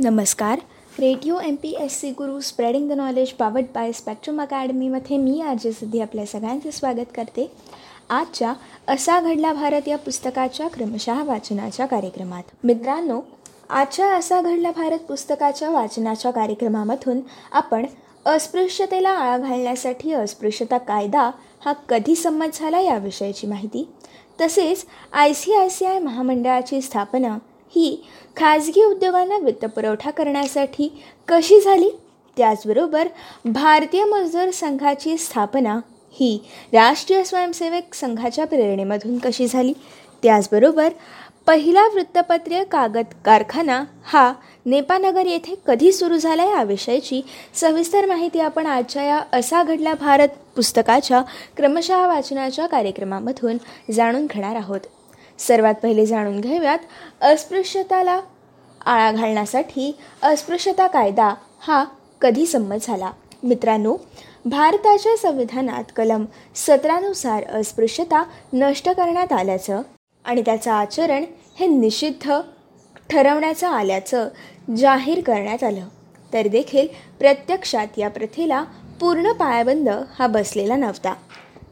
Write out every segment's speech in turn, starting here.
नमस्कार. Radio M P S C Guru spreading the knowledge powered by spectrum अकॅडमीमध्ये मी आज सध्या आपल्या सगळ्यांचे स्वागत करते. आजच्या असा घडला भारत या पुस्तकाच्या क्रमशः वाचनाच्या कार्यक्रमात. मित्रांनो आजच्या असा घडला भारत पुस्तकाच्या वाचनाच्या कार्यक्रमामधून आपण अस्पृश्यतेला आळा घालण्यासाठी अस्पृश्यता कायदा हा कधी संमत झाला याविषयीची माहिती तसेच I C I C I महामंडळाची स्थापना ही खाजगी उद्योगांना वित्तपुरवठा करण्यासाठी कशी झाली? त्याचबरोबर भारतीय मजदूर संघाची स्थापना ही राष्ट्रीय स्वयंसेवक संघाच्या प्रेरणेमधून कशी झाली? त्याचबरोबर पहिला वृत्तपत्रीय कागद कारखाना हा नेपानगर येथे कधी सुरू झाला याविषयीची सविस्तर माहिती आपण आजच्या या असा घडला भारत पुस्तकाच्या क्रमशः वाचनाच्या कार्यक्रमामधून जाणून घेणार आहोत. सर्वात पहिले जाणून घेऊयात. अस्पृश्यताला आळा घालण्यासाठी अस्पृश्यता कायदा हा कधी संमत झाला? मित्रांनो भारताच्या संविधानात कलम सतरानुसार अस्पृश्यता नष्ट करण्यात आल्याचं आणि त्याचं आचरण हे निषिद्ध ठरवण्याचं आल्याचं जाहीर करण्यात आलं. तर देखील प्रत्यक्षात या प्रथेला पूर्ण पायाबंद हा बसलेला नव्हता.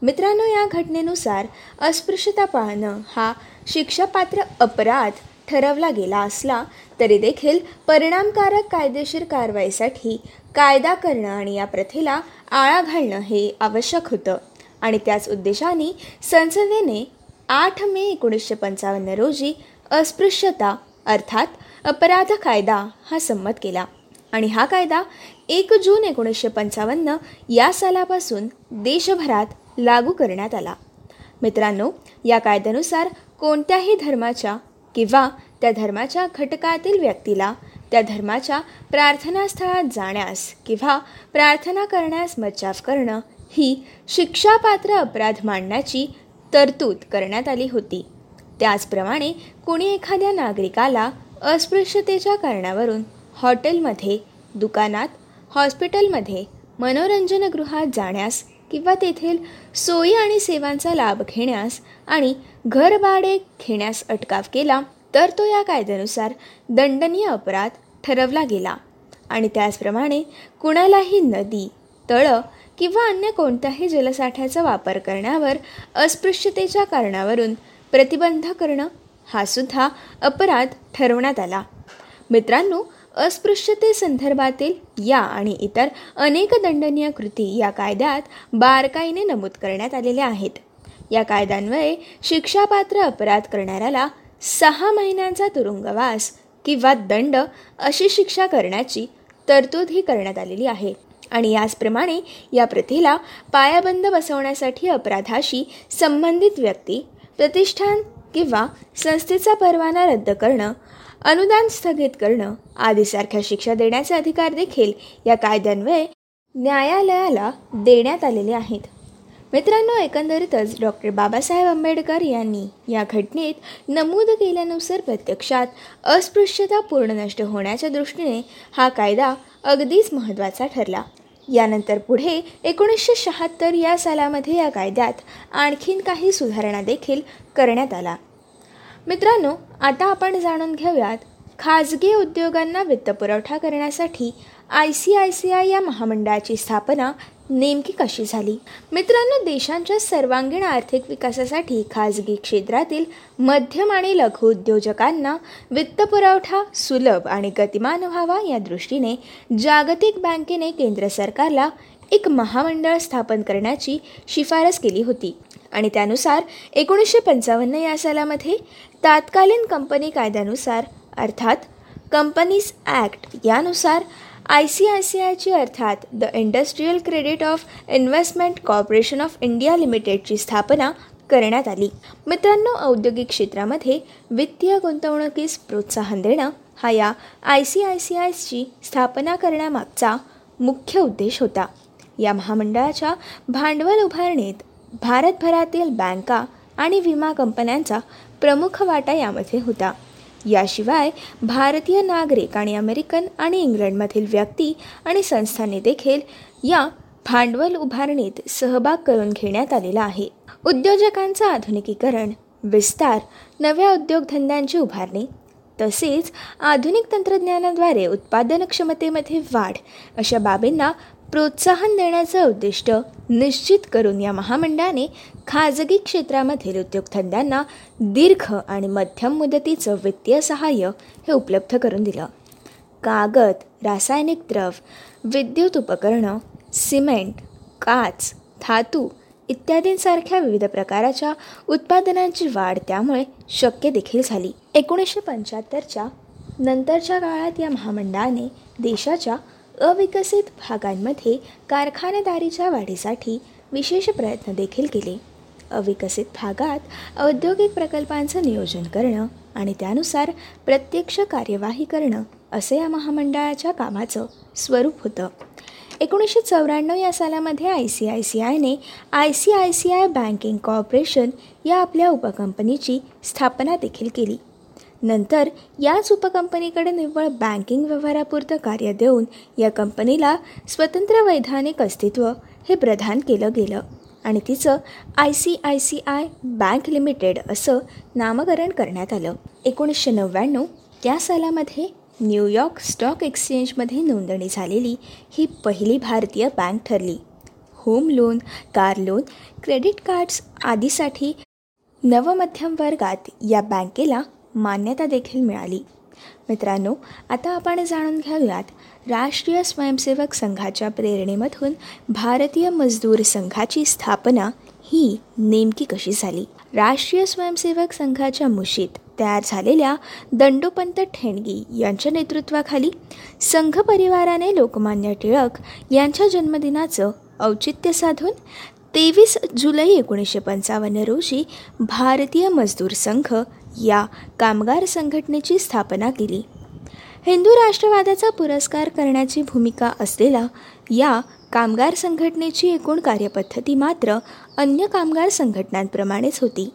मित्रांनो या घटनेनुसार अस्पृश्यता पाळणं हा शिक्षापात्र अपराध ठरवला गेला असला तरी देखील परिणामकारक कायदेशीर कारवाईसाठी कायदा करणं आणि या प्रथेला आळा घालणं हे आवश्यक होतं. आणि त्याच उद्देशाने संसदेने आठ मे एकोणीसशे पंचावन्न रोजी अस्पृश्यता अर्थात अपराध कायदा हा संमत केला. आणि हा कायदा एक जून एकोणीसशे पंचावन्न या सालापासून देशभरात लागू करण्यात आला. मित्रांनो या कायद्यानुसार कोणत्याही धर्माच्या किंवा त्या धर्माच्या घटकातील व्यक्तीला त्या धर्माच्या प्रार्थनास्थळात जाण्यास किंवा प्रार्थना करण्यास मज्जाव करणं ही शिक्षापात्र अपराध मांडण्याची तरतूद करण्यात आली होती. त्याचप्रमाणे कोणी एखाद्या नागरिकाला अस्पृश्यतेच्या कारणावरून हॉटेलमध्ये दुकानात हॉस्पिटलमध्ये मनोरंजनगृहात जाण्यास किंवा तेथील सोयी आणि सेवांचा लाभ घेण्यास आणि घरभाडे घेण्यास अटकाव केला तर तो या कायद्यानुसार दंडनीय अपराध ठरवला गेला. आणि त्याचप्रमाणे कुणालाही नदी तळं किंवा अन्य कोणत्याही जलसाठ्याचा वापर करण्यावर अस्पृश्यतेच्या कारणावरून प्रतिबंध करणं हा सुद्धा अपराध ठरवण्यात आला. मित्रांनो अस्पृश्यतेसंदर्भातील या आणि इतर अनेक दंडनीय कृती या कायद्यात बारकाईने नमूद करण्यात आलेल्या आहेत. या कायद्यान्वये शिक्षापात्र अपराध करणाऱ्याला सहा महिन्यांचा तुरुंगवास किंवा दंड अशी शिक्षा करण्याची तरतूदही करण्यात आलेली आहे. आणि याचप्रमाणे या प्रथेला पायाबंद बसवण्यासाठी अपराधाशी संबंधित व्यक्ती प्रतिष्ठान किंवा संस्थेचा परवाना रद्द करणं अनुदान स्थगित करणं आदीसारख्या शिक्षा देण्याचे अधिकार देखील या कायद्यान्वये न्यायालयाला देण्यात आलेले आहेत. मित्रांनो एकंदरीतच डॉक्टर बाबासाहेब आंबेडकर यांनी या घटनेत नमूद केल्यानुसार प्रत्यक्षात अस्पृश्यता पूर्ण नष्ट होण्याच्या दृष्टीने हा कायदा अगदीच महत्त्वाचा ठरला. यानंतर पुढे एकोणीसशे शहात्तर या सालामध्ये या कायद्यात आणखीन काही सुधारणा देखील करण्यात आला. मित्रांनो आता आपण जाणून घेऊयात खाजगी उद्योगांना वित्तपुरवठा करण्यासाठी I C I C I या महामंडळाची स्थापना नेमकी कशी झाली? मित्रांनो देशांच्या सर्वांगीण आर्थिक विकासासाठी खाजगी क्षेत्रातील मध्यम आणि लघु उद्योजकांना वित्तपुरवठा सुलभ आणि गतिमान व्हावा या दृष्टीने जागतिक बँकेने केंद्र सरकारला एक महामंडळ स्थापन करण्याची शिफारस केली होती. आणि त्यानुसार एकोणीसशे पंचावन्न या सालामध्ये तात्कालीन कंपनी कायद्यानुसार अर्थात कंपनीज ॲक्ट यानुसार आय सी आय सी आयची अर्थात the industrial credit of investment corporation of India लिमिटेडची स्थापना करण्यात आली. मित्रांनो औद्योगिक क्षेत्रामध्ये वित्तीय गुंतवणुकीस प्रोत्साहन देणं हा या आय सी आय सी आयची स्थापना करण्यामागचा मुख्य उद्देश होता. या महामंडळाच्या भांडवल उभारणीत भारतभरातील बँका आणि विमा कंपन्यांचा प्रमुख वाटा यामध्ये होता. याशिवाय भारतीय नागरिक आणि अमेरिकन आणि इंग्लंडमधील व्यक्ती आणि संस्थांनी देखील या भांडवल उभारणीत सहभाग करून घेण्यात आलेला आहे. उद्योजकांचं आधुनिकीकरण विस्तार नव्या उद्योगधंद्यांची उभारणी तसेच आधुनिक तंत्रज्ञानाद्वारे उत्पादन क्षमतेमध्ये वाढ अशा बाबींना प्रोत्साहन देण्याचं उद्दिष्ट निश्चित करून या महामंडळाने खाजगी क्षेत्रामधील उद्योगधंद्यांना दीर्घ आणि मध्यम मुदतीचं वित्तीय सहाय्य हे उपलब्ध करून दिलं. कागद रासायनिक द्रव विद्युत उपकरणं सिमेंट काच धातू इत्यादींसारख्या विविध प्रकाराच्या उत्पादनांची वाढ त्यामुळे शक्य देखील झाली. एकोणीसशे पंच्याहत्तरच्या नंतरच्या काळात या महामंडळाने देशाच्या अविकसित भागांमध्ये कारखानेदारीच्या वाढीसाठी विशेष प्रयत्न देखील केले. अविकसित भागात औद्योगिक प्रकल्पांचं नियोजन करणं आणि त्यानुसार प्रत्यक्ष कार्यवाही करणं असं या महामंडळाच्या कामाचं स्वरूप होतं. एकोणीसशे चौऱ्याण्णव या सालामध्ये I C I C आयने I C I C I banking corporation या आपल्या उपकंपनीची स्थापना देखील केली. नंतर याच उपकंपनीकडे निव्वळ बँकिंग व्यवहारापुरतं कार्य देऊन या कंपनीला स्वतंत्र वैधानिक अस्तित्व हे प्रदान केलं गेलं आणि तिचं I C I C I bank limited असं नामकरण करण्यात आलं. एकोणीसशे नव्याण्णव या सालामध्ये न्यूयॉर्क स्टॉक एक्सचेंजमध्ये नोंदणी झालेली ही पहिली भारतीय बँक ठरली. Home loan car loan credit cards आदीसाठी नवमध्यम वर्गात या बँकेला मान्यता देखील मिळाली. मित्रांनो आता आपण जाणून घेऊयात राष्ट्रीय स्वयंसेवक संघाच्या प्रेरणेमधून भारतीय मजदूर संघाची स्थापना ही नेमकी कशी झाली? राष्ट्रीय स्वयंसेवक संघाच्या मुशीत तयार झालेल्या दंडोपंत ठेणगी यांच्या नेतृत्वाखाली संघ परिवाराने लोकमान्य टिळक यांच्या जन्मदिनाचं औचित्य साधून तेवीस जुलै एकोणीसशे पंचावन्न रोजी भारतीय मजदूर संघ या कामगार संघटनेची स्थापना केली. हिंदू राष्ट्रवादाचा पुरस्कार करण्याची भूमिका असलेला या कामगार संघटनेची एकूण कार्यपद्धती मात्र अन्य कामगार संघटनांप्रमाणेच होती.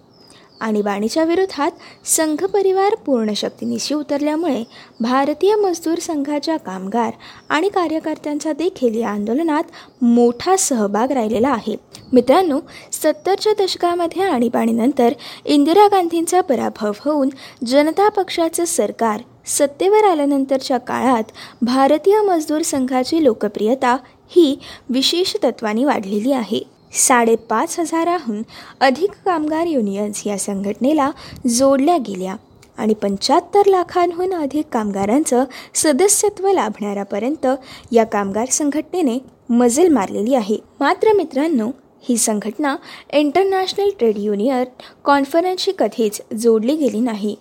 आणीबाणीच्या विरोधात संघ परिवार पूर्ण शक्तीनिशी उतरल्यामुळे भारतीय मजदूर संघाच्या कामगार आणि कार्यकर्त्यांचा देखील या आंदोलनात मोठा सहभाग राहिलेला आहे. मित्रांनो सत्तरच्या दशकामध्ये आणीबाणीनंतर इंदिरा गांधींचा पराभव होऊन जनता पक्षाचं सरकार सत्तेवर आल्यानंतरच्या काळात भारतीय मजदूर संघाची लोकप्रियता ही विशेष तत्वानी वाढलेली आहे. साडेपाच हजाराहून अधिक कामगार युनियन्स या संघटनेला जोडल्या गेल्या आणि पंच्याहत्तर लाखांहून अधिक कामगारांचं सदस्यत्व लाभणाऱ्यापर्यंत या कामगार संघटनेने मजल मारलेली आहे. मात्र मित्रांनो ही संघटना इंटरनॅशनल ट्रेड युनियन कॉन्फरन्सशी कधीच जोडली गेली नाही.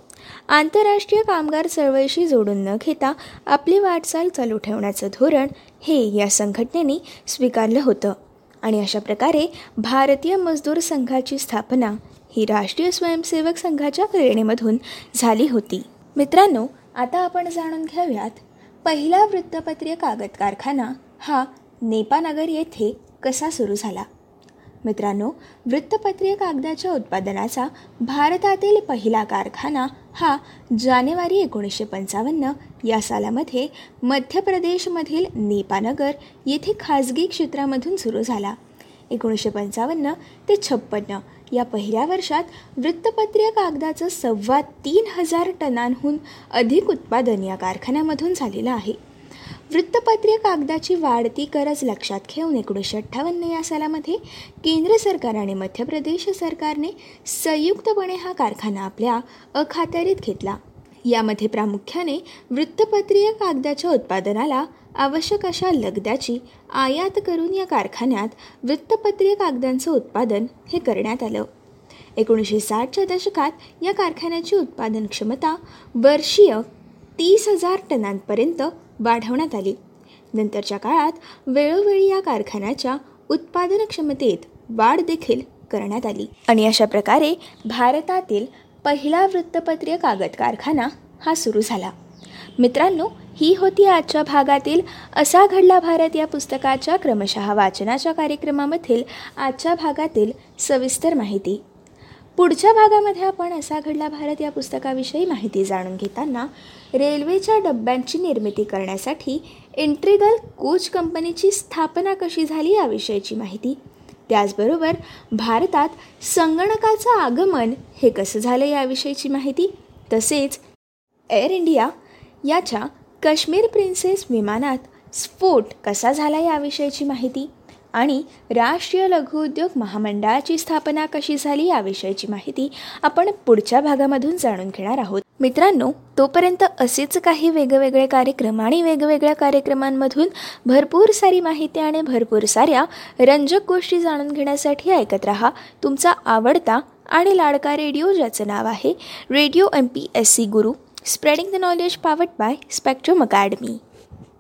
आंतरराष्ट्रीय कामगार चळवळीशी जोडून न घेता आपली वाटचाल चालू ठेवण्याचं धोरण हे या संघटनेने स्वीकारलं होतं. आणि अशा प्रकारे भारतीय मजदूर संघाची स्थापना ही राष्ट्रीय स्वयंसेवक संघाच्या प्रेरणेमधून झाली होती. मित्रांनो आता आपण जाणून घेऊयात पहिला वृत्तपत्रीय कागद कारखाना हा नेपानगर येथे कसा सुरू झाला? मित्रांनो वृत्तपत्रीय कागदाच्या उत्पादनाचा भारतातील पहिला कारखाना हा जानेवारी एकोणीसशे पंचावन्न या सालामध्ये मध्य प्रदेशमधील नेपानगर येथे खाजगी क्षेत्रामधून सुरू झाला. एकोणीसशे पंचावन्न ते छप्पन्न या पहिल्या वर्षात वृत्तपत्रीय कागदाचं सव्वा तीन हजार टनांहून अधिक उत्पादन या कारखान्यामधून झालेलं आहे. वृत्तपत्रीय कागदाची वाढती गरज लक्षात घेऊन एकोणीसशे अठ्ठावन्न या सालामध्ये केंद्र सरकार आणि मध्य प्रदेश सरकारने संयुक्तपणे हा कारखाना आपल्या अखात्यारीत घेतला. यामध्ये प्रामुख्याने वृत्तपत्रीय कागदाच्या उत्पादनाला आवश्यक अशा लगद्याची आयात करून या कारखान्यात वृत्तपत्रीय कागदांचं उत्पादन हे करण्यात आलं. एकोणीसशे साठच्या दशकात या कारखान्याची उत्पादन क्षमता वर्षीय तीस हजार टनांपर्यंत वाढवण्यात आली. नंतरच्या काळात वेळोवेळी या कारखान्याच्या उत्पादन क्षमतेत वाढ देखील करण्यात आली. आणि अशा प्रकारे भारतातील पहिला वृत्तपत्रीय कागद कारखाना हा सुरू झाला. मित्रांनो ही होती आजच्या भागातील असा घडला भारत या पुस्तकाच्या क्रमशः वाचनाच्या कार्यक्रमामधील आजच्या भागातील सविस्तर माहिती. पुढच्या भागामध्ये आपण असा घडला भारत या पुस्तकाविषयी माहिती जाणून घेताना रेल्वेच्या डब्यांची निर्मिती करण्यासाठी इंट्रिगल कोच कंपनीची स्थापना कशी झाली याविषयीची माहिती. त्याचबरोबर भारतात संगणकाचं आगमन हे कसं झालं याविषयीची माहिती. तसेच एअर इंडिया याच्या काश्मीर प्रिन्सेस विमानात स्फोट कसा झाला याविषयीची माहिती. आणि राष्ट्रीय लघुउद्योग महामंडळाची स्थापना कशी झाली याविषयीची माहिती आपण पुढच्या भागामधून जाणून घेणार आहोत. मित्रांनो तोपर्यंत असेच काही वेगवेगळे कार्यक्रम आणि वेगवेगळ्या कार्यक्रमांमधून भरपूर सारी माहिती आणि भरपूर साऱ्या रंजक गोष्टी जाणून घेण्यासाठी ऐकत रहा. तुमचा आवडता आणि लाडका रेडिओ ज्याचं नाव आहे radio M P S C Guru spreading the knowledge powered by spectrum academy.